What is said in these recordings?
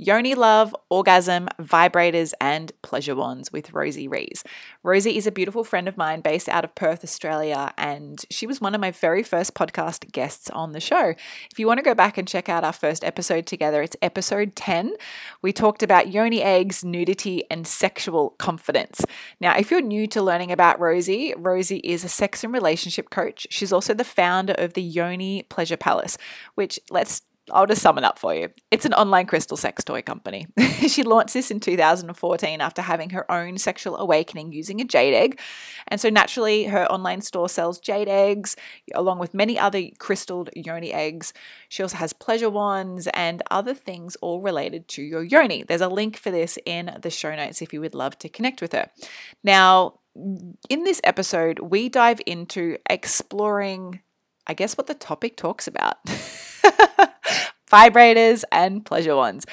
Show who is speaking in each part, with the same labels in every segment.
Speaker 1: Yoni Love, Orgasm, Vibrators, and Pleasure Wands with Rosie Rees. Rosie is a beautiful friend of mine based out of Perth, Australia, and she was one of my very first podcast guests on the show. If you want to go back and check out our first episode together, it's episode 10. We talked about yoni eggs, nudity, and sexual confidence. Now, if you're new to learning about Rosie, Rosie is a sex and relationship coach. She's also the founder of the Yoni Pleasure Palace, which let's I'll just sum it up for you. It's an online crystal sex toy company. she launched this in 2014 after having her own sexual awakening using a jade egg. And so naturally, her online store sells jade eggs along with many other crystalled yoni eggs. She also has pleasure wands and other things all related to your yoni. There's a link for this in the show notes if you would love to connect with her. Now, in this episode, we dive into exploring, I guess, what the topic talks about. vibrators, and pleasure wands.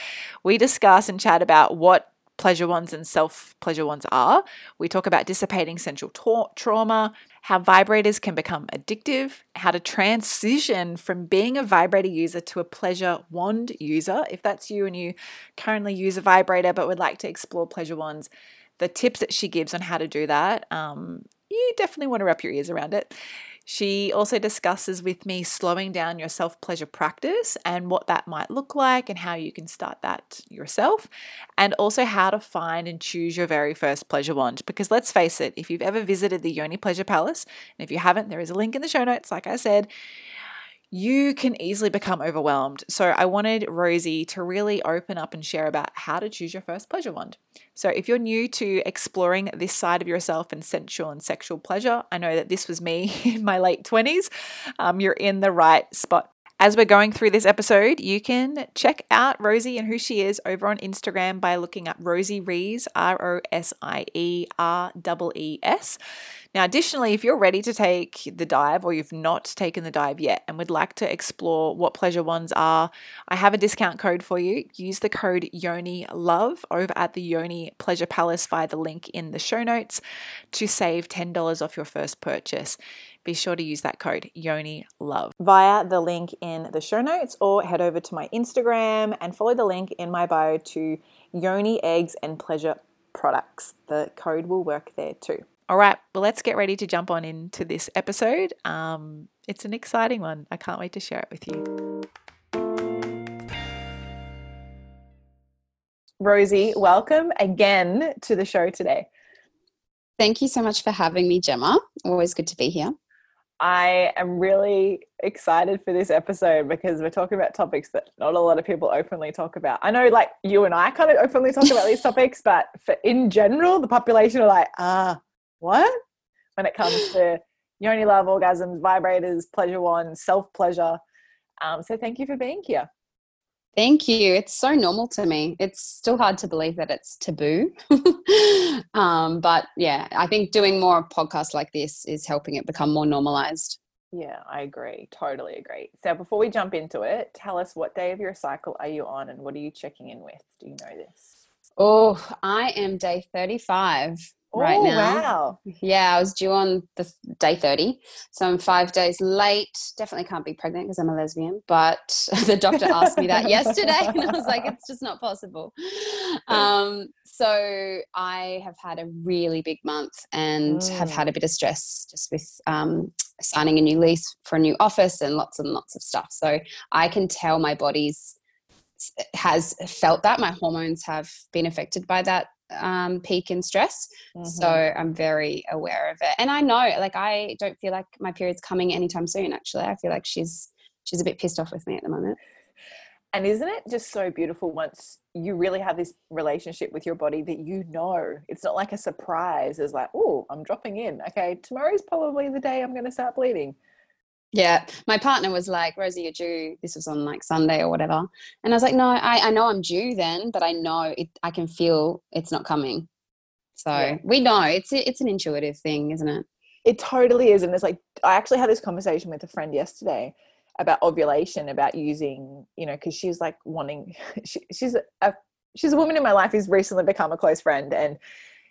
Speaker 1: We discuss and chat about what pleasure wands and self pleasure wands are. We talk about dissipating sensual ta- trauma, how vibrators can become addictive, how to transition from being a vibrator user to a pleasure wand user. If that's you and you currently use a vibrator but would like to explore pleasure wands, the tips that she gives on how to do that, um, you definitely want to wrap your ears around it. She also discusses with me slowing down your self pleasure practice and what that might look like and how you can start that yourself, and also how to find and choose your very first pleasure wand. Because let's face it, if you've ever visited the Yoni Pleasure Palace, and if you haven't, there is a link in the show notes, like I said, you can easily become overwhelmed. So, I wanted Rosie to really open up and share about how to choose your first pleasure wand. So, if you're new to exploring this side of yourself and sensual and sexual pleasure, I know that this was me in my late 20s. Um, you're in the right spot. As we're going through this episode, you can check out Rosie and who she is over on Instagram by looking up Rosie Rees, R O S I E R E E S. Now, additionally, if you're ready to take the dive or you've not taken the dive yet and would like to explore what pleasure wands are, I have a discount code for you. Use the code Yoni Love over at the Yoni Pleasure Palace via the link in the show notes to save $10 off your first purchase. Be sure to use that code Yoni Love via the link in the show notes or head over to my Instagram and follow the link in my bio to Yoni Eggs and Pleasure Products. The code will work there too. All right, well, let's get ready to jump on into this episode. Um, it's an exciting one. I can't wait to share it with you. Rosie, welcome again to the show today.
Speaker 2: Thank you so much for having me, Gemma. Always good to be here.
Speaker 1: I am really excited for this episode because we're talking about topics that not a lot of people openly talk about. I know, like you and I kind of openly talk about these topics, but for in general, the population are like, ah, what? When it comes to yoni love, orgasms, vibrators, pleasure wands, self pleasure. Um, so thank you for being here.
Speaker 2: Thank you. It's so normal to me. It's still hard to believe that it's taboo. um, but yeah, I think doing more podcasts like this is helping it become more normalized.
Speaker 1: Yeah, I agree. Totally agree. So before we jump into it, tell us what day of your cycle are you on and what are you checking in with? Do you know this?
Speaker 2: Oh, I am day 35 right
Speaker 1: oh,
Speaker 2: now.
Speaker 1: Wow.
Speaker 2: Yeah, I was due on the day 30. So I'm five days late. Definitely can't be pregnant because I'm a lesbian. But the doctor asked me that yesterday and I was like, it's just not possible. Um, so I have had a really big month and mm. have had a bit of stress just with um, signing a new lease for a new office and lots and lots of stuff. So I can tell my body's has felt that my hormones have been affected by that um, peak in stress. Mm-hmm. So I'm very aware of it. And I know, like, I don't feel like my period's coming anytime soon, actually. I feel like she's she's a bit pissed off with me at the moment.
Speaker 1: And isn't it just so beautiful once you really have this relationship with your body that you know it's not like a surprise. It's like, oh, I'm dropping in. Okay, tomorrow's probably the day I'm going to start bleeding.
Speaker 2: Yeah, my partner was like, Rosie, you're due. This was on like Sunday or whatever. And I was like, no, I, I know I'm due then, but I know it, I can feel it's not coming. So yeah. we know it's it's an intuitive thing, isn't it?
Speaker 1: It totally is. And it's like, I actually had this conversation with a friend yesterday about ovulation, about using, you know, because she's like wanting, she, she's a, she's a woman in my life who's recently become a close friend and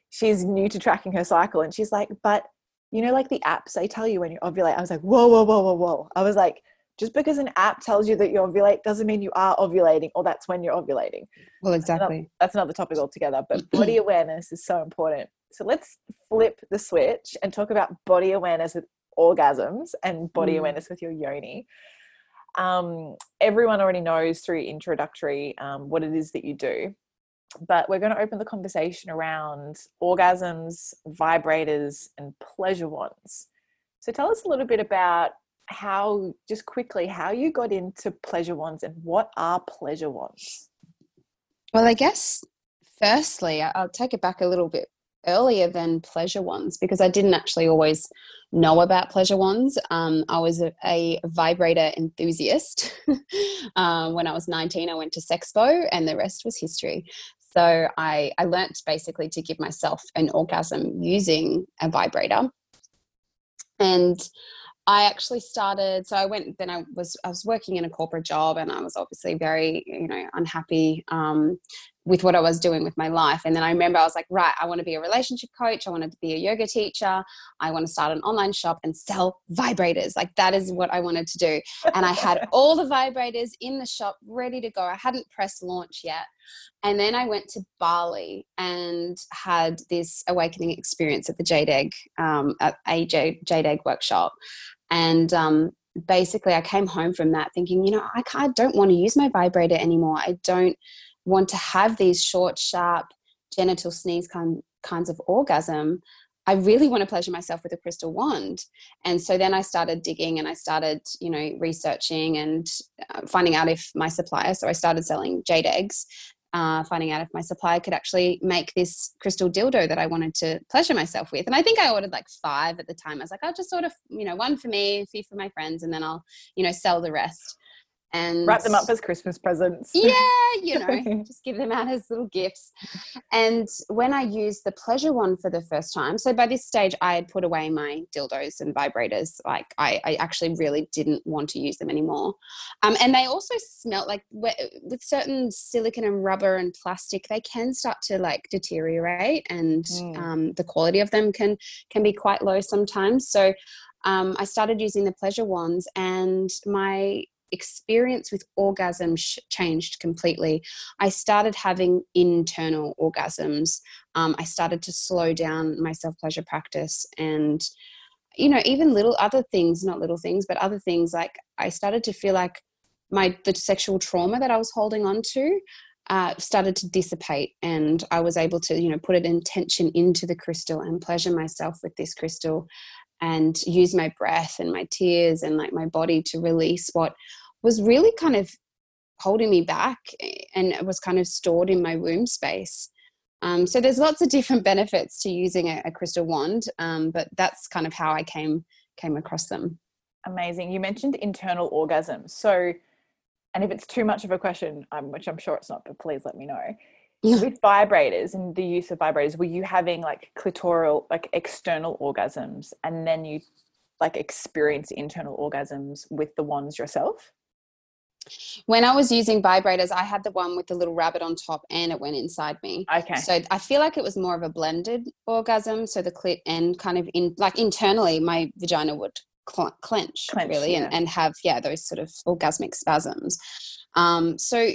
Speaker 1: she's new to tracking her cycle. And she's like, but you know, like the apps they tell you when you ovulate. I was like, whoa, whoa, whoa, whoa, whoa. I was like, just because an app tells you that you ovulate doesn't mean you are ovulating or that's when you're ovulating.
Speaker 2: Well, exactly.
Speaker 1: That's another, that's another topic altogether. But body awareness is so important. So let's flip the switch and talk about body awareness with orgasms and body mm. awareness with your yoni. Um, everyone already knows through introductory um, what it is that you do but we're going to open the conversation around orgasms, vibrators, and pleasure wands. So tell us a little bit about how, just quickly, how you got into pleasure wands and what are pleasure wands?
Speaker 2: Well, I guess firstly, I'll take it back a little bit earlier than pleasure wands because I didn't actually always know about pleasure wands. Um, I was a, a vibrator enthusiast. um, when I was 19, I went to Sexpo, and the rest was history. So I, I learnt basically to give myself an orgasm using a vibrator. And I actually started, so I went, then I was, I was working in a corporate job and I was obviously very, you know, unhappy um, with what I was doing with my life. And then I remember I was like, right, I want to be a relationship coach. I wanted to be a yoga teacher. I want to start an online shop and sell vibrators. Like that is what I wanted to do. And I had all the vibrators in the shop ready to go. I hadn't press launch yet. And then I went to Bali and had this awakening experience at the Jade Egg, um, at a Jade Egg workshop. And um, basically, I came home from that thinking, you know, I, I don't want to use my vibrator anymore. I don't want to have these short, sharp genital sneeze kind, kinds of orgasm, I really want to pleasure myself with a crystal wand. And so then I started digging and I started, you know, researching and uh, finding out if my supplier, so I started selling jade eggs, uh, finding out if my supplier could actually make this crystal dildo that I wanted to pleasure myself with. And I think I ordered like five at the time. I was like, I'll just sort of, you know, one for me, a few for my friends, and then I'll, you know, sell the rest and
Speaker 1: wrap them up as Christmas presents.
Speaker 2: Yeah, you know, just give them out as little gifts. And when I used the pleasure wand for the first time, so by this stage I had put away my dildos and vibrators. Like I, I actually really didn't want to use them anymore. Um, and they also smelt like with certain silicon and rubber and plastic, they can start to like deteriorate, and mm. um, the quality of them can can be quite low sometimes. So um, I started using the pleasure wands, and my experience with orgasm sh- changed completely. I started having internal orgasms. Um, I started to slow down my self pleasure practice and you know even little other things not little things but other things like i started to feel like my the sexual trauma that i was holding on to uh, started to dissipate and i was able to you know put an intention into the crystal and pleasure myself with this crystal and use my breath and my tears and like my body to release what was really kind of holding me back eh, and it was kind of stored in my womb space. Um, so there's lots of different benefits to using a, a crystal wand, um, but that's kind of how I came came across them.
Speaker 1: Amazing. You mentioned internal orgasms. So, and if it's too much of a question, um, which I'm sure it's not, but please let me know. With vibrators and the use of vibrators, were you having like clitoral, like external orgasms, and then you like experience internal orgasms with the wands yourself?
Speaker 2: When I was using vibrators, I had the one with the little rabbit on top and it went inside me.
Speaker 1: Okay.
Speaker 2: So I feel like it was more of a blended orgasm. So the clit and kind of in like internally, my vagina would cl- clench, clench, really yeah. and, and have, yeah, those sort of orgasmic spasms. Um, so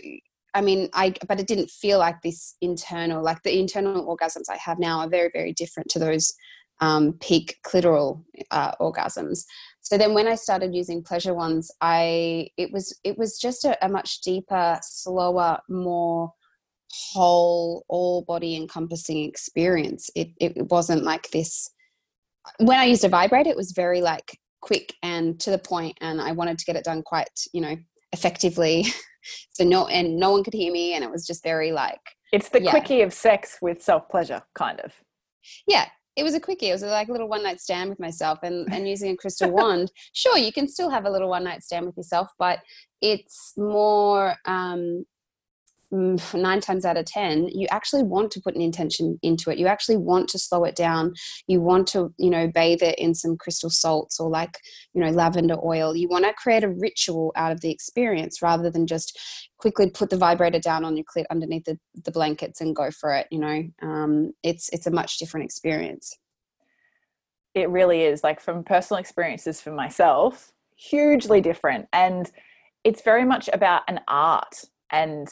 Speaker 2: I mean, I but it didn't feel like this internal, like the internal orgasms I have now are very, very different to those um, peak clitoral uh, orgasms so then when i started using pleasure wands i it was it was just a, a much deeper slower more whole all body encompassing experience. It, it wasn't like this when i used a vibrator it was very like quick and to the point and i wanted to get it done quite you know effectively. So no and no one could hear me and it was just very like
Speaker 1: it's the yeah. quickie of sex with self pleasure kind of.
Speaker 2: Yeah it was a quickie. It was like a little one night stand with myself and, and using a crystal wand. Sure, you can still have a little one night stand with yourself, but it's more um, nine times out of ten you actually want to put an intention into it. You actually want to slow it down. You want to you know bathe it in some crystal salts or like you know lavender oil. You want to create a ritual out of the experience rather than just quickly put the vibrator down on your clit underneath the, the blankets and go for it you know? Um, it's it's a much different experience.
Speaker 1: It really is. Like from personal experiences for myself hugely different. And it's very much about an art and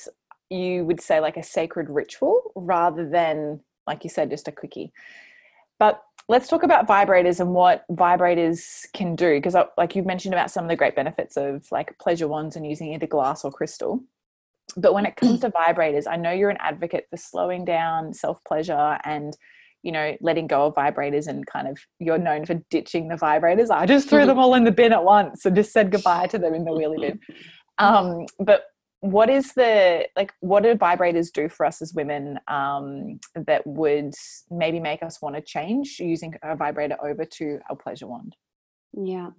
Speaker 1: you would say like a sacred ritual rather than like you said just a quickie. But let's talk about vibrators and what vibrators can do because like you've mentioned about some of the great benefits of like pleasure wands and using either glass or crystal. But when it comes to vibrators i know you're an advocate for slowing down self pleasure and you know letting go of vibrators and kind of you're known for ditching the vibrators. I just threw them all in the bin at once and just said goodbye to them in the wheelie bin. Um, but what is the like what do vibrators do for us as women um, that would maybe make us want to change using a vibrator over to a pleasure wand?
Speaker 2: Yeah.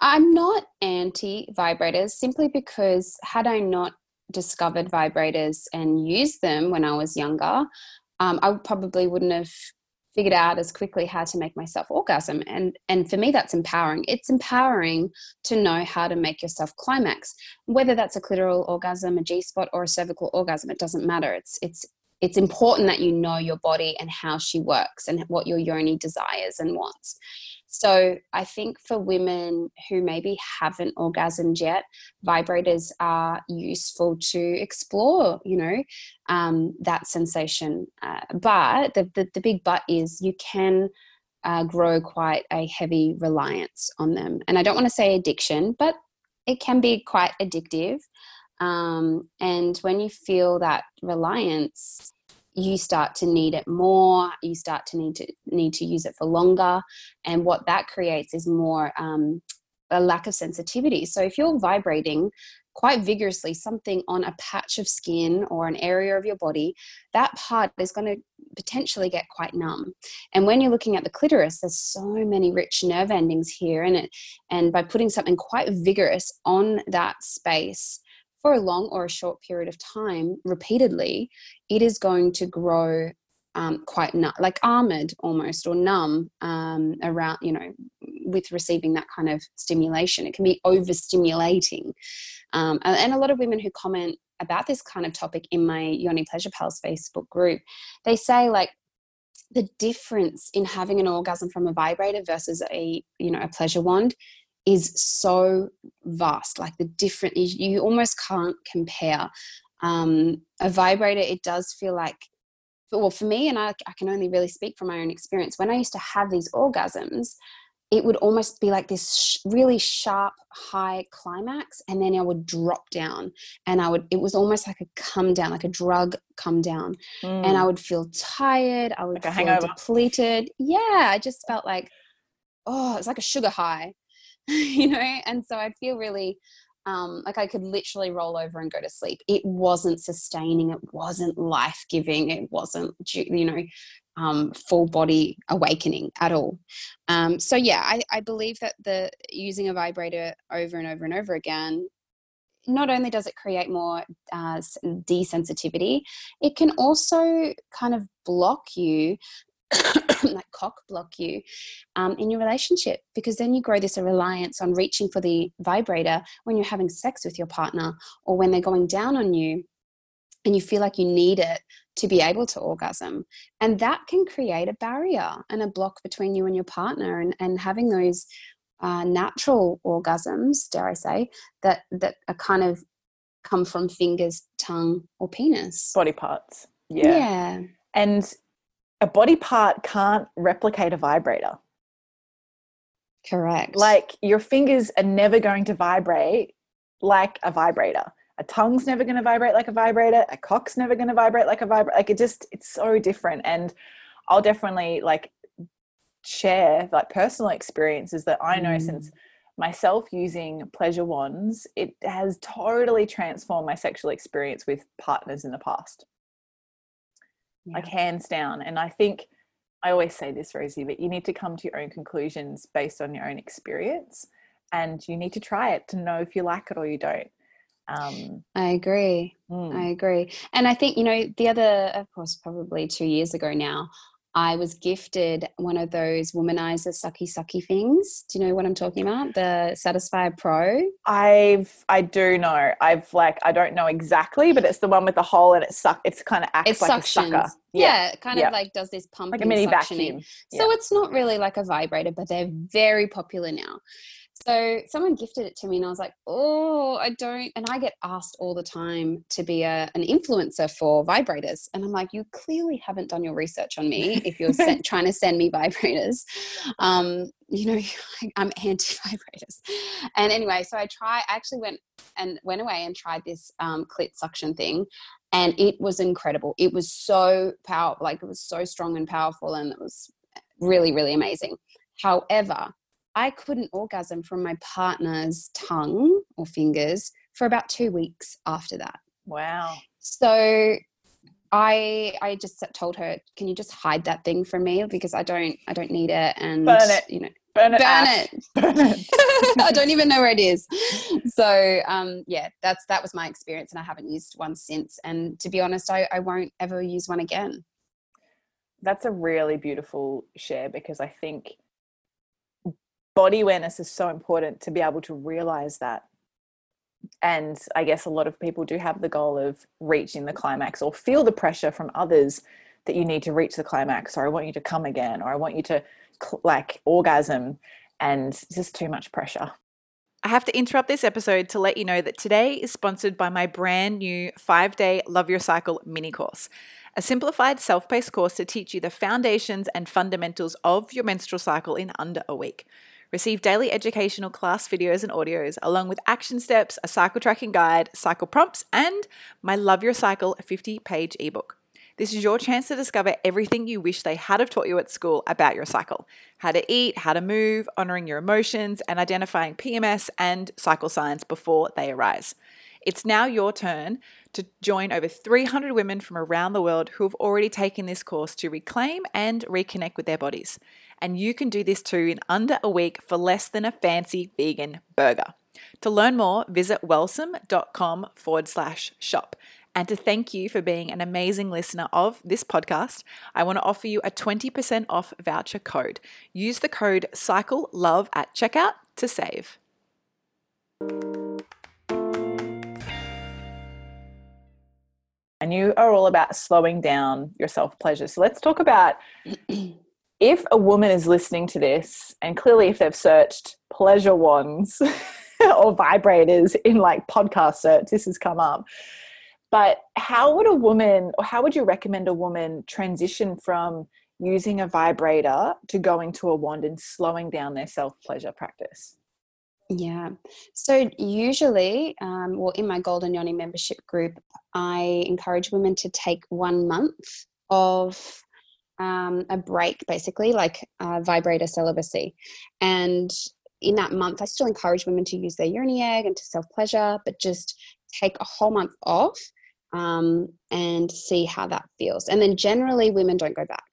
Speaker 2: I'm not anti vibrators simply because had i not discovered vibrators and used them when i was younger um, i probably wouldn't have figured out as quickly how to make myself orgasm. And and for me that's empowering. It's empowering to know how to make yourself climax. Whether that's a clitoral orgasm a g-spot or a cervical orgasm it doesn't matter. It's it's it's important that you know your body and how she works and what your yoni desires and wants so I think for women who maybe haven't orgasmed yet, vibrators are useful to explore, you know, um, that sensation. Uh, but the, the, the big but is you can uh, grow quite a heavy reliance on them. And I don't want to say addiction, but it can be quite addictive. Um, and when you feel that reliance, you start to need it more you start to need to need to use it for longer. And what that creates is more um, a lack of sensitivity. So if you're vibrating quite vigorously something on a patch of skin or an area of your body that part is going to potentially get quite numb. And when you're looking at the clitoris there's so many rich nerve endings here and it and by putting something quite vigorous on that space for a long or a short period of time repeatedly, it is going to grow um, quite nu- like armored almost or numb um, around, you know, with receiving that kind of stimulation. It can be overstimulating. Um, and, a lot of women who comment about this kind of topic in my Yoni Pleasure Pals Facebook group, they say like, the difference in having an orgasm from a vibrator versus a you know a pleasure wand is so vast like the different you almost can't compare um, a vibrator it does feel like well for me and I, I can only really speak from my own experience when i used to have these orgasms it would almost be like this sh- really sharp high climax and then i would drop down and i would it was almost like a come down like a drug come down mm. and i mm. would feel tired i would like feel depleted yeah i just felt like oh it's like a sugar high you know and so i'd feel really um, like I could literally roll over and go to sleep. It wasn't sustaining. It wasn't life giving. It wasn't, you know, um, full body awakening at all. Um, so yeah, I, I believe that the using a vibrator over and over and over again. Not only does it create more uh, desensitivity, it can also kind of block you like cock block you um, in your relationship because then you grow this reliance on reaching for the vibrator when you're having sex with your partner or when they're going down on you and you feel like you need it to be able to orgasm. And that can create a barrier and a block between you and your partner and, and having those uh, natural orgasms dare i say that that are kind of come from fingers tongue or penis.
Speaker 1: Body parts. Yeah. Yeah. And a body part can't replicate a vibrator.
Speaker 2: Correct.
Speaker 1: Like your fingers are never going to vibrate like a vibrator. A tongue's never going to vibrate like a vibrator. A cock's never going to vibrate like a vibrator. Like it just, it's so different. And I'll definitely like share like personal experiences that I know mm. since myself using pleasure wands, it has totally transformed my sexual experience with partners in the past yeah. like hands down and i think I always say this, Rosie, but you need to come to your own conclusions based on your own experience and you need to try it to know if you like it or you don't.
Speaker 2: Um, I agree. Mm. I agree. And I think, you know, the other, of course, probably two years ago now, I was gifted one of those womanizer sucky sucky things. Do you know what I'm talking about? The Satisfyer Pro.
Speaker 1: I've I do know. I've like I don't know exactly, but it's the one with the hole and it suck. It's kind of acts it like suctions. a sucker.
Speaker 2: Yeah, yeah it kind of like does this pumping, like a mini vacuum. So it's not really like a vibrator, but they're very popular now. So someone gifted it to me, and I was like, "Oh, I don't." And I get asked all the time to be a, an influencer for vibrators, and I'm like, "You clearly haven't done your research on me if you're trying to send me vibrators." Um, you know, I'm anti vibrators. And anyway, so I try. I actually went and went away and tried this um, clit suction thing, and it was incredible. It was so powerful, like it was so strong and powerful, and it was really, really amazing. However, I couldn't orgasm from my partner's tongue or fingers for about two weeks after that.
Speaker 1: Wow.
Speaker 2: So I I just told her, can you just hide that thing from me because I don't I don't need it and
Speaker 1: burn it.
Speaker 2: You know,
Speaker 1: burn it.
Speaker 2: Burn it. Burn it. I don't even know where it is. So um, yeah, that's that was my experience, and I haven't used one since. And to be honest, I, I won't ever use one again.
Speaker 1: That's a really beautiful share because I think body awareness is so important to be able to realize that and i guess a lot of people do have the goal of reaching the climax or feel the pressure from others that you need to reach the climax or i want you to come again or i want you to like orgasm and just too much pressure I have to interrupt this episode to let you know that today is sponsored by my brand new five day Love Your Cycle mini course, a simplified self paced course to teach you the foundations and fundamentals of your menstrual cycle in under a week. Receive daily educational class videos and audios, along with action steps, a cycle tracking guide, cycle prompts, and my Love Your Cycle 50 page ebook. This is your chance to discover everything you wish they had have taught you at school about your cycle how to eat, how to move, honoring your emotions, and identifying PMS and cycle signs before they arise. It's now your turn to join over 300 women from around the world who have already taken this course to reclaim and reconnect with their bodies and you can do this too in under a week for less than a fancy vegan burger. To learn more, visit wellsome.com forward slash shop. And to thank you for being an amazing listener of this podcast, I want to offer you a 20% off voucher code. Use the code CYCLELOVE at checkout to save. And you are all about slowing down your self pleasure. So let's talk about if a woman is listening to this, and clearly if they've searched pleasure wands or vibrators in like podcast search, this has come up. But how would a woman, or how would you recommend a woman transition from using a vibrator to going to a wand and slowing down their self pleasure practice?
Speaker 2: Yeah. So usually, um, well, in my Golden Yoni membership group, I encourage women to take one month of um, a break, basically, like uh, vibrator celibacy. And in that month, I still encourage women to use their yoni egg and to self pleasure, but just take a whole month off um, and see how that feels. And then generally, women don't go back.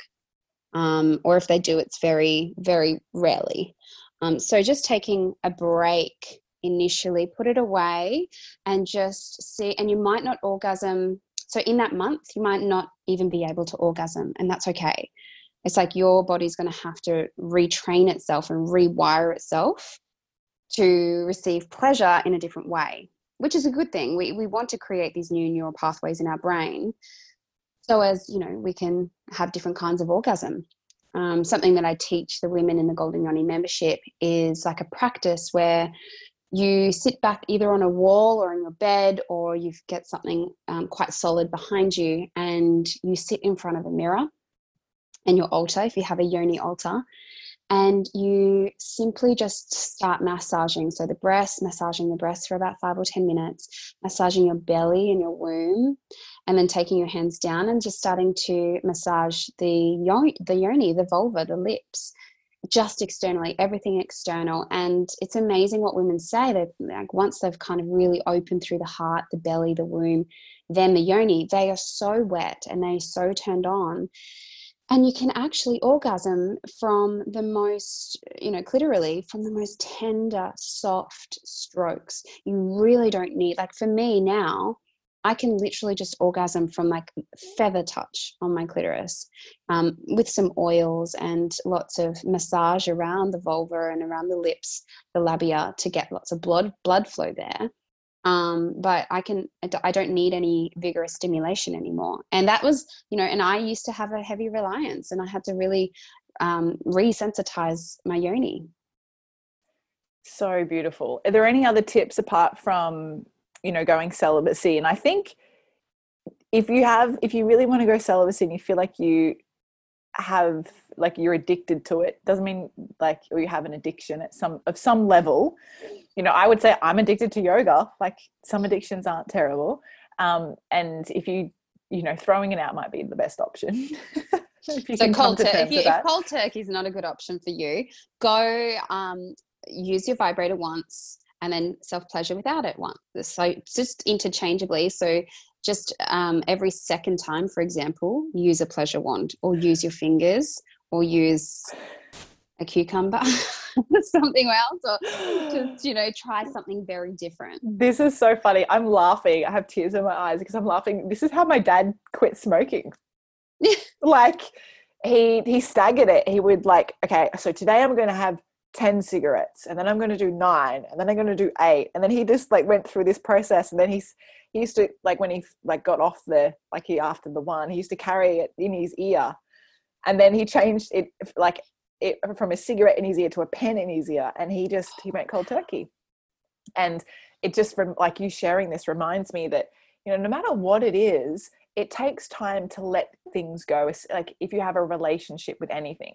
Speaker 2: Um, or if they do, it's very, very rarely. Um, so just taking a break initially, put it away and just see, and you might not orgasm so in that month, you might not even be able to orgasm, and that's okay. It's like your body's going to have to retrain itself and rewire itself to receive pleasure in a different way, which is a good thing. We, we want to create these new neural pathways in our brain so as, you know, we can have different kinds of orgasm. Um, something that I teach the women in the Golden Yoni membership is like a practice where you sit back either on a wall or in your bed or you get something um, quite solid behind you and you sit in front of a mirror and your altar if you have a yoni altar and you simply just start massaging. So the breast massaging the breast for about five or ten minutes massaging your belly and your womb and then taking your hands down and just starting to massage the yoni the yoni the vulva the lips just externally, everything external. And it's amazing what women say that like once they've kind of really opened through the heart, the belly, the womb, then the yoni, they are so wet and they're so turned on. and you can actually orgasm from the most you know clitorally from the most tender soft strokes you really don't need like for me now I can literally just orgasm from like feather touch on my clitoris um, with some oils and lots of massage around the vulva and around the lips, the labia to get lots of blood blood flow there. Um, but I can I don't need any vigorous stimulation anymore. And that was you know, and I used to have a heavy reliance, and I had to really um, resensitize my yoni.
Speaker 1: So beautiful. Are there any other tips apart from you know going celibacy. And i think if you have if you really want to go celibacy and you feel like you have like you're addicted to it doesn't mean like or you have an addiction at some of some level. You know i would say i'm addicted to yoga. Like some addictions aren't terrible. Um, and if you you know throwing it out might be the best option.
Speaker 2: So cold, tur- if, you, if cold turkey is not a good option for you go um, use your vibrator once and then self pleasure without it once. So just interchangeably. So just um, every second time, for example, use a pleasure wand or use your fingers or use a cucumber. something else or just you know try something very different
Speaker 1: this is so funny i'm laughing i have tears in my eyes because i'm laughing this is how my dad quit smoking like he he staggered it he would like okay so today i'm going to have 10 cigarettes and then I'm going to do nine and then I'm going to do eight. And then he just like went through this process and then he's, he used to like when he like got off the, like he after the one, he used to carry it in his ear and then he changed it like it from a cigarette in his ear to a pen in his ear and he just, he went cold turkey. And it just from like you sharing this reminds me that, you know, no matter what it is, it takes time to let things go. Like if you have a relationship with anything,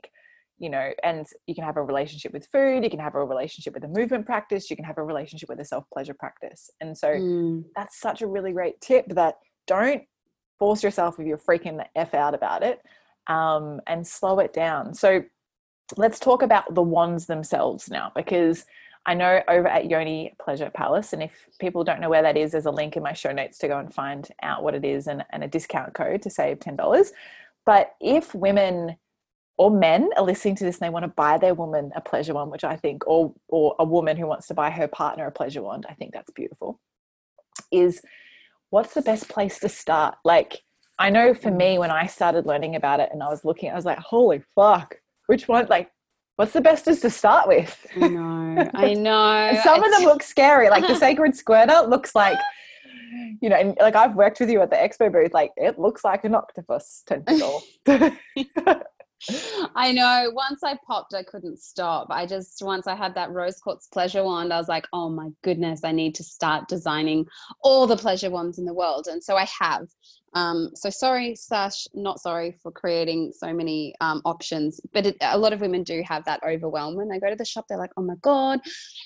Speaker 1: you know and you can have a relationship with food you can have a relationship with a movement practice you can have a relationship with a self pleasure practice and so mm. that's such a really great tip that don't force yourself if you're freaking the f out about it um, and slow it down so let's talk about the wands themselves now because I know over at Yoni Pleasure Palace, and if people don't know where that is, there's a link in my show notes to go and find out what it is and, and a discount code to save $10. But if women or men are listening to this and they want to buy their woman a pleasure wand, which I think, or or a woman who wants to buy her partner a pleasure wand, I think that's beautiful. Is what's the best place to start? Like, I know for me, when I started learning about it and I was looking, I was like, holy fuck, which one? Like, what's the best is to start with?
Speaker 2: I know, I know.
Speaker 1: some of them look scary. Like the sacred squirter looks like you know, and like I've worked with you at the expo booth, like it looks like an octopus tentacle.
Speaker 2: I know. Once I popped, I couldn't stop. I just, once I had that rose quartz pleasure wand, I was like, oh my goodness, I need to start designing all the pleasure wands in the world. And so I have. Um, so sorry, Sash, not sorry for creating so many um, options, but it, a lot of women do have that overwhelm when they go to the shop. They're like, oh my God.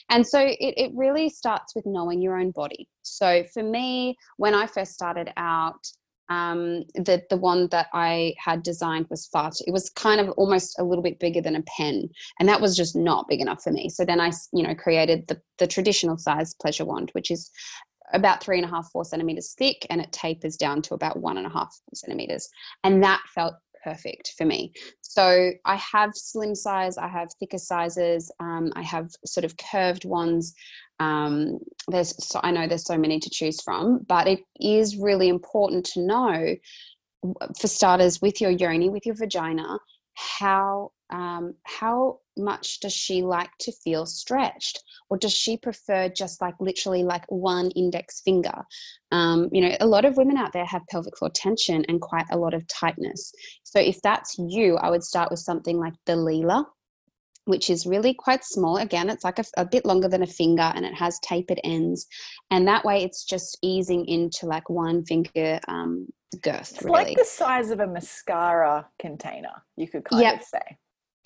Speaker 2: And so it, it really starts with knowing your own body. So for me, when I first started out, um, the the one that I had designed was far too, it was kind of almost a little bit bigger than a pen, and that was just not big enough for me. So then I, you know, created the the traditional size pleasure wand, which is about three and a half four centimeters thick, and it tapers down to about one and a half centimeters, and that felt perfect for me. So I have slim size, I have thicker sizes, um, I have sort of curved ones. Um, there's so I know there's so many to choose from, but it is really important to know, for starters, with your yoni, with your vagina, how um, how much does she like to feel stretched? Or does she prefer just like literally like one index finger? Um, you know a lot of women out there have pelvic floor tension and quite a lot of tightness. So if that's you i would start with something like the Leela which is really quite small. Again, it's like a, a, bit longer than a finger and it has tapered ends. And that way it's just easing into like one finger um, girth.
Speaker 1: It's
Speaker 2: really.
Speaker 1: like the size of a mascara container, you could kind yep. of say.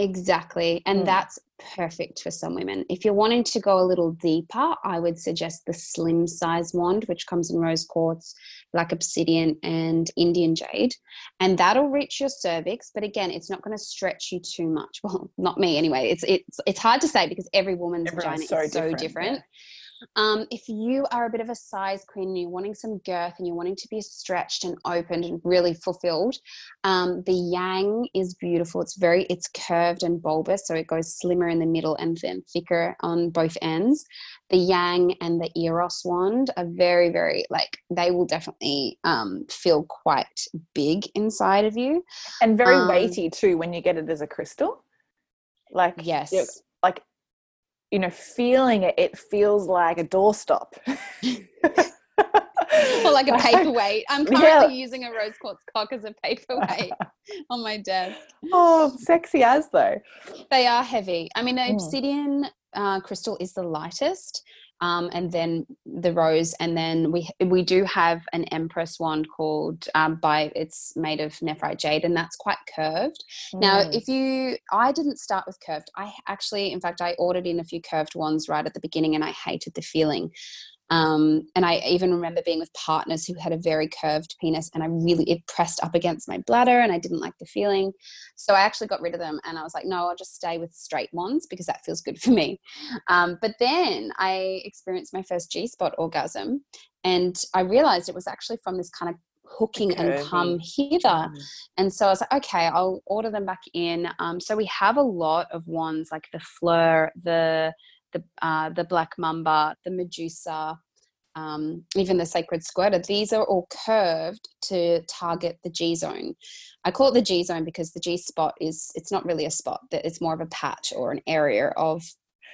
Speaker 2: Exactly. And mm. that's perfect for some women. If you're wanting to go a little deeper, I would suggest the slim size wand, which comes in rose quartz, black obsidian, and Indian jade. And that'll reach your cervix. But again, it's not going to stretch you too much. Well, not me anyway. It's it's it's hard to say because every woman's Everyone's vagina so is so different. different. Um, if you are a bit of a size queen and you're wanting some girth and you're wanting to be stretched and opened and really fulfilled, um, the yang is beautiful. It's very, it's curved and bulbous, so it goes slimmer in the middle and then thicker on both ends. The yang and the eros wand are very, very like they will definitely um, feel quite big inside of you
Speaker 1: and very
Speaker 2: Um,
Speaker 1: weighty too when you get it as a crystal. Like
Speaker 2: Yes.
Speaker 1: like you know, feeling it, it feels like a doorstop.
Speaker 2: or like a paperweight. I'm
Speaker 1: Yeah.
Speaker 2: currently using a rose quartz cock as a paperweight on my desk.
Speaker 1: oh, sexy as though.
Speaker 2: They are heavy. I mean, the
Speaker 1: Mm.
Speaker 2: obsidian uh, crystal is the lightest, um, and then the rose, and then we we do have an empress wand called um, by it's made of nephrite jade, and that's quite curved. Now,
Speaker 1: Mm.
Speaker 2: if you, I didn't start with curved. I actually, in fact, I ordered in a few curved ones right at the beginning, and I hated the feeling. Um, and I even remember being with partners who had a very curved penis, and I really it pressed up against my bladder, and I didn't like the feeling. So I actually got rid of them, and I was like, no, I'll just stay with straight ones because that feels good for me. Um, but then I experienced my first G spot orgasm, and I realized it was actually from this kind of hooking and come hither.
Speaker 1: Mm.
Speaker 2: And so I was like, okay, I'll order them back in. Um, so we have a lot of wands like the Fleur, the the uh, the Black Mamba, the Medusa, um, even the Sacred Squirter. These are all curved to target the G zone. I call it the G zone because the G spot is it's not really a spot; that it's more of a patch or an area of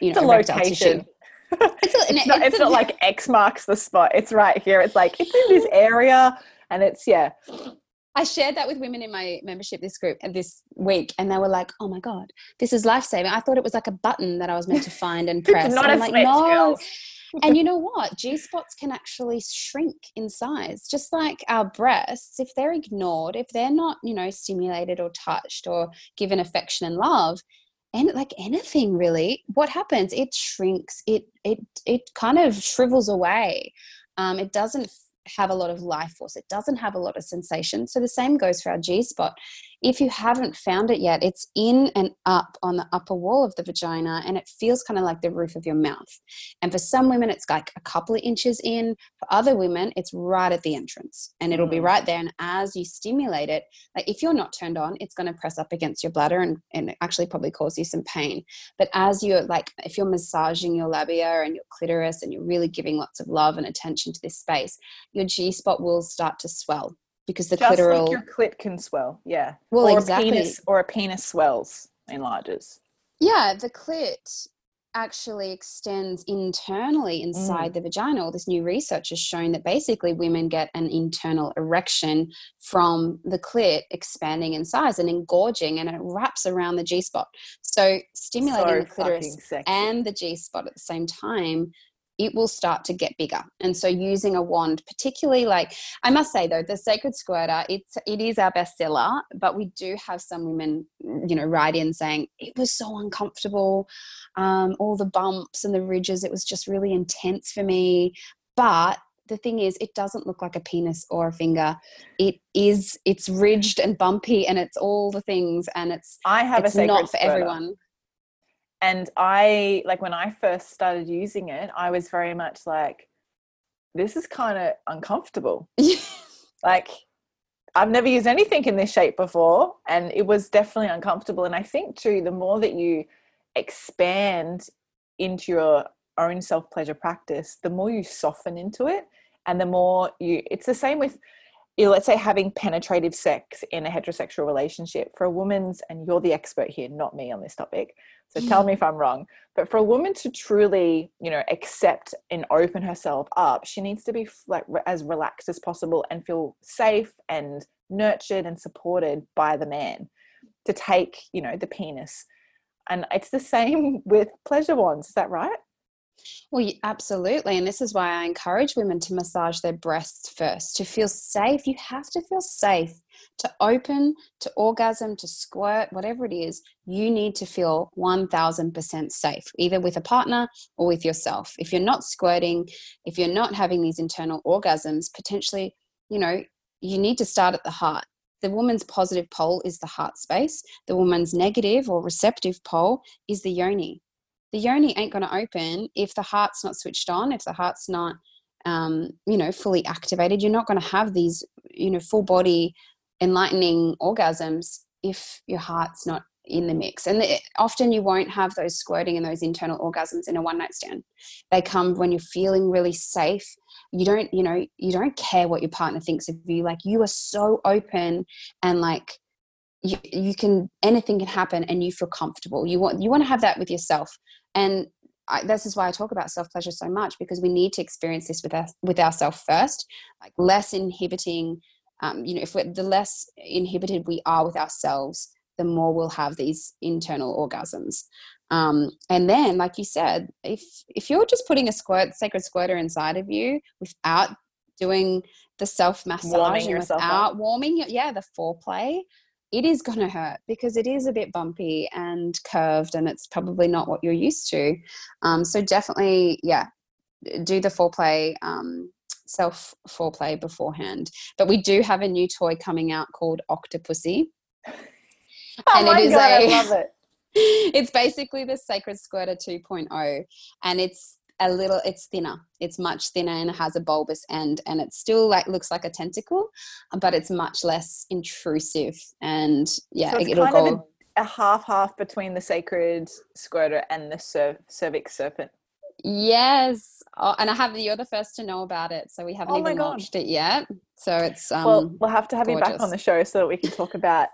Speaker 2: you
Speaker 1: It's
Speaker 2: know
Speaker 1: a location.
Speaker 2: It's, a,
Speaker 1: It's not,
Speaker 2: it's
Speaker 1: it's
Speaker 2: a-
Speaker 1: not like X marks the spot. It's right here. It's like it's in this area, and it's yeah.
Speaker 2: I shared that with women in my membership this group this week, and they were like, "Oh my god, this is life saving." I thought it was like a button that I was meant to find and press.
Speaker 1: Not
Speaker 2: And
Speaker 1: a
Speaker 2: I'm like,
Speaker 1: switch,
Speaker 2: no.
Speaker 1: girls.
Speaker 2: and you know what? G spots can actually shrink in size, just like our breasts. If they're ignored, if they're not, you know, stimulated or touched or given affection and love, and like anything really, what happens? It shrinks. It it it kind of shrivels away. Um, it doesn't have a lot of life force. It doesn't have a lot of sensation. So the same goes for our G spot. If you haven't found it yet, it's in and up on the upper wall of the vagina and it feels kind of like the roof of your mouth. And for some women, it's like a couple of inches in. For other women, it's right at the entrance and it'll be
Speaker 1: Mm.
Speaker 2: right there. And as you stimulate it, like if you're not turned on, it's going to press up against your bladder and, and actually probably cause you some pain. But as you're like, if you're massaging your labia and your clitoris and you're really giving lots of love and attention to this space, your G spot will start to swell because the
Speaker 1: Just
Speaker 2: clitoral.
Speaker 1: like your clit can swell, yeah.
Speaker 2: well,
Speaker 1: or
Speaker 2: exactly.
Speaker 1: a penis or a penis swells, enlarges.
Speaker 2: Yeah, the clit actually extends internally inside mm. the vagina. All this new research has shown that basically women get an internal erection from the clit expanding in size and engorging, and it wraps around the G spot. So, stimulating
Speaker 1: so
Speaker 2: the clitoris and the G spot at the same time, it will start to get bigger. And so using a wand, particularly like I must say though, the Sacred Squirter, it's it is our bestseller, but we do have some women, you know, write in saying it was so uncomfortable, um, all the bumps and the ridges, it was just really intense for me. But the thing is, it doesn't look like a penis or a finger. It is, it's ridged and bumpy, and it's all the things, and it's
Speaker 1: I have
Speaker 2: it's
Speaker 1: a sacred
Speaker 2: not for
Speaker 1: squirter.
Speaker 2: everyone.
Speaker 1: And I like when I first started using it, I was very much like, this is kind of uncomfortable. Like, I've never used anything in this shape before, and it was definitely uncomfortable. And I think too, the more that you expand into your own self pleasure practice, the more you soften into it, and the more you. It's the same with. You know, let's say having penetrative sex in a heterosexual relationship for a woman's and you're the expert here not me on this topic so tell me mm. if i'm wrong but for a woman to truly you know accept and open herself up she needs to be like as relaxed as possible and feel safe and nurtured and supported by the man to take you know the penis. And it's the same with pleasure wands is that right
Speaker 2: Well, absolutely. And this is why I encourage women to massage their breasts first to feel safe. You have to feel safe to open, to orgasm, to squirt, whatever it is. You need to feel 1000% safe, either with a partner or with yourself. If you're not squirting, if you're not having these internal orgasms, potentially, you know, you need to start at the heart. The woman's positive pole is the heart space, the woman's negative or receptive pole is the yoni the yoni ain't going to open if the heart's not switched on, if the heart's not, um, you know, fully activated. You're not going to have these, you know, full body enlightening orgasms if your heart's not in the mix. And often you won't have those squirting and those internal orgasms in a one night stand. They come when you're feeling really safe. You don't, you know, you don't care what your partner thinks of you. Like you are so open and like you, you can anything can happen and you feel comfortable. You want you want to have that with yourself. And I, this is why I talk about self pleasure so much because we need to experience this with us with ourselves first, like less inhibiting. Um, you know, if we're, the less inhibited we are with ourselves, the more we'll have these internal orgasms. Um, and then, like you said, if if you're just putting a squirt, sacred squirter inside of you without doing the self massage without up. warming, yeah, the foreplay, it is going to hurt because it is a bit bumpy and curved, and it's probably not what you're used to. Um, so definitely, yeah, do the foreplay. Um, self foreplay beforehand but we do have a new toy coming out called octopussy
Speaker 1: oh and my it is God, a, I love it.
Speaker 2: it's basically the Sacred Squirter 2.0, and it's a little it's thinner. It's much thinner and it has a bulbous end and it still like looks like a tentacle but it's much less intrusive and yeah so it'll go
Speaker 1: a, a, half half between the sacred squirter and the cer- cervix serpent.
Speaker 2: Yes. Oh, and i have you're the first to know about it so we haven't oh even launched it yet. So it's um,
Speaker 1: well we'll have to have gorgeous. you back on the show so that we can talk about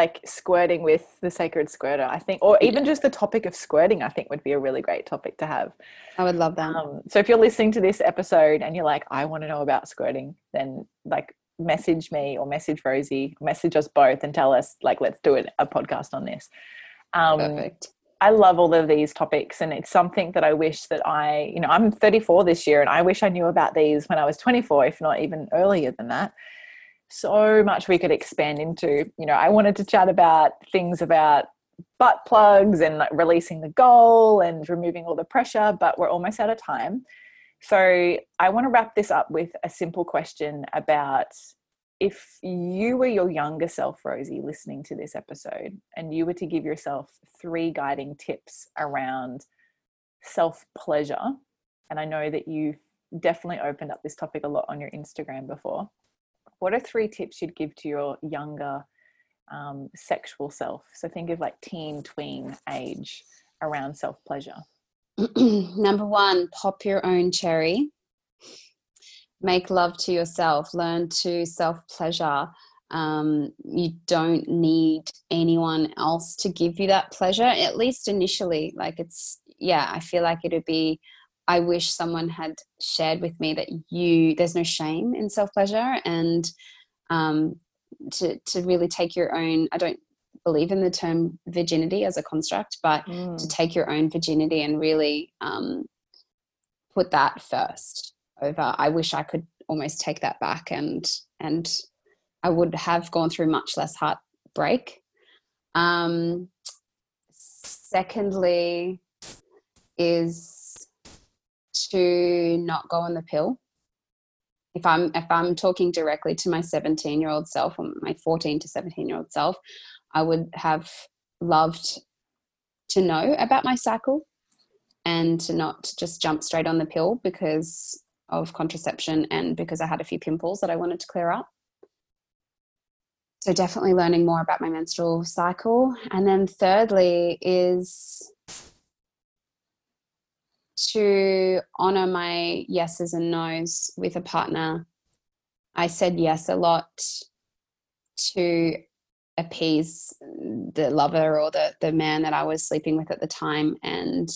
Speaker 1: like squirting with the sacred squirter i think or even just the topic of squirting i think would be a really great topic to have.
Speaker 2: I would love that.
Speaker 1: Um, so if you're listening to this episode and you're like i want to know about squirting then like message me or message rosie message us both and tell us like let's do it, a podcast on this. Um, Perfect. I love all of these topics, and it's something that I wish that I, you know, I'm 34 this year, and I wish I knew about these when I was 24, if not even earlier than that so much we could expand into. You know, I wanted to chat about things about butt plugs and like releasing the goal and removing all the pressure, but we're almost out of time. So I want to wrap this up with a simple question about if you were your younger self, Rosie, listening to this episode, and you were to give yourself three guiding tips around self pleasure, and I know that you've definitely opened up this topic a lot on your Instagram before what are three tips you'd give to your younger um, sexual self? So think of like teen, tween age around self pleasure.
Speaker 2: Number one, pop your own cherry. Make love to yourself. Learn to self pleasure. Um, you don't need anyone else to give you that pleasure, at least initially. Like it's, yeah, I feel like it would be I wish someone had shared with me that you there's no shame in self pleasure and um, to to really take your own. I don't believe in the term virginity as a construct, but mm. to take your own virginity and really um, put that first over. I wish I could almost take that back and and I would have gone through much less heartbreak. Um, secondly, is to not go on the pill. If i'm if i'm talking directly to my 17 year old self or my 14 to 17 year old self i would have loved to know about my cycle and to not just jump straight on the pill because of contraception and because i had a few pimples that i wanted to clear up. So definitely learning more about my menstrual cycle. And then thirdly is to honor my yeses and nos with a partner. I said yes a lot to appease the lover or the, the man that I was sleeping with at the time. And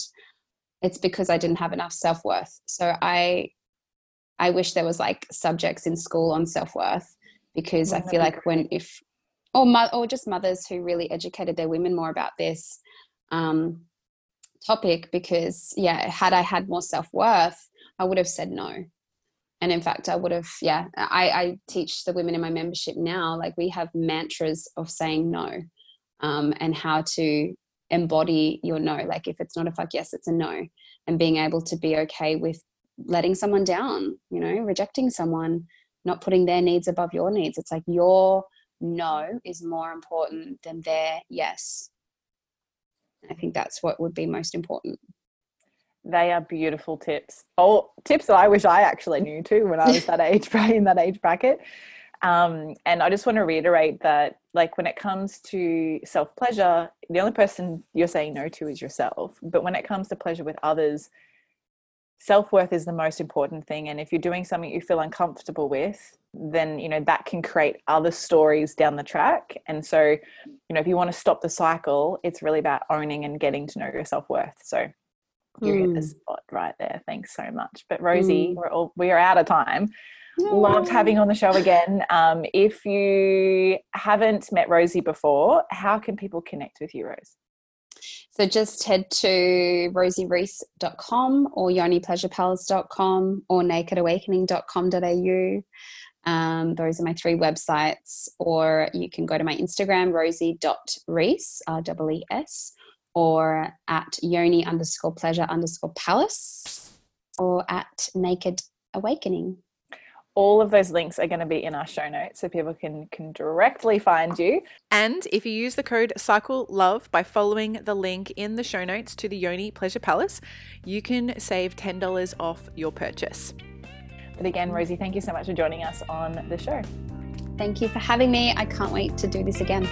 Speaker 2: it's because I didn't have enough self worth. So I I wish there was like subjects in school on self worth because I feel like when if or mo- or just mothers who really educated their women more about this, um, topic because yeah had i had more self-worth i would have said no. And in fact i would have yeah i, I teach the women in my membership now like we have mantras of saying no um, and how to embody your no. Like if it's not a fuck yes it's a no. And being able to be okay with letting someone down you know rejecting someone not putting their needs above your needs. It's like your no is more important than their yes I think that's what would be most important.
Speaker 3: They are beautiful tips. Oh, tips that I wish I actually knew too when I was that age in that age bracket. Um, and I just want to reiterate that, like, when it comes to self pleasure, the only person you're saying no to is yourself. But when it comes to pleasure with others, self worth is the most important thing. And if you're doing something you feel uncomfortable with, then you know that can create other stories down the track. And so, you know, if you want to stop the cycle, it's really about owning and getting to know your self worth. So you mm. hit the spot right there. Thanks so much. But Rosie, mm. we're all we are out of time. Loved having on the show again. Um, if you haven't met Rosie before, how can people connect with you, Rose?
Speaker 2: So just head to rosierees.com or yonipleasurepalace.com or nakedawakening.com.au. Um, those are my three websites. Or you can go to my Instagram, rosie.rees, R-E-E-S, or at yoni underscore pleasure underscore palace, or at naked awakening
Speaker 3: all of those links are going to be in our show notes so people can can directly find you.
Speaker 1: And if you use the code cycle love by following the link in the show notes to the yoni pleasure palace you can save $10 off your purchase.
Speaker 3: But again rosie thank you so much for joining us on the show.
Speaker 2: Thank you for having me. I can't wait to do this again.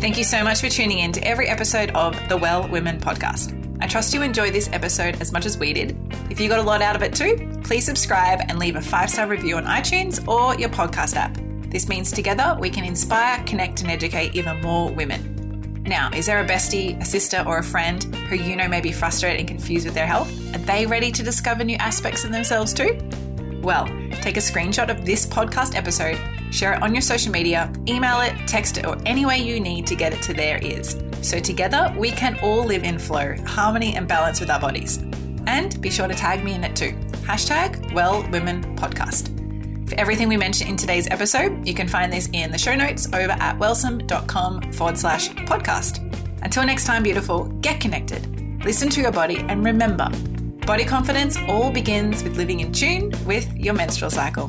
Speaker 1: Thank you so much for tuning in to every episode of the well woman podcast I trust you enjoyed this episode as much as we did. If you got a lot out of it too, please subscribe and leave a five star review on iTunes or your podcast app. This means together we can inspire, connect, and educate even more women. Now, is there a bestie, a sister, or a friend who you know may be frustrated and confused with their health? Are they ready to discover new aspects in themselves too? Well, take a screenshot of this podcast episode, share it on your social media, email it, text it, or any way you need to get it to their ears. So together we can all live in flow, harmony, and balance with our bodies. And be sure to tag me in it too. Hashtag Well Woman Podcast. For everything we mentioned in today's episode, you can find this in the show notes over at wellsome.com forward slash podcast. Until next time, beautiful, get connected, listen to your body, and remember body confidence all begins with living in tune with your menstrual cycle.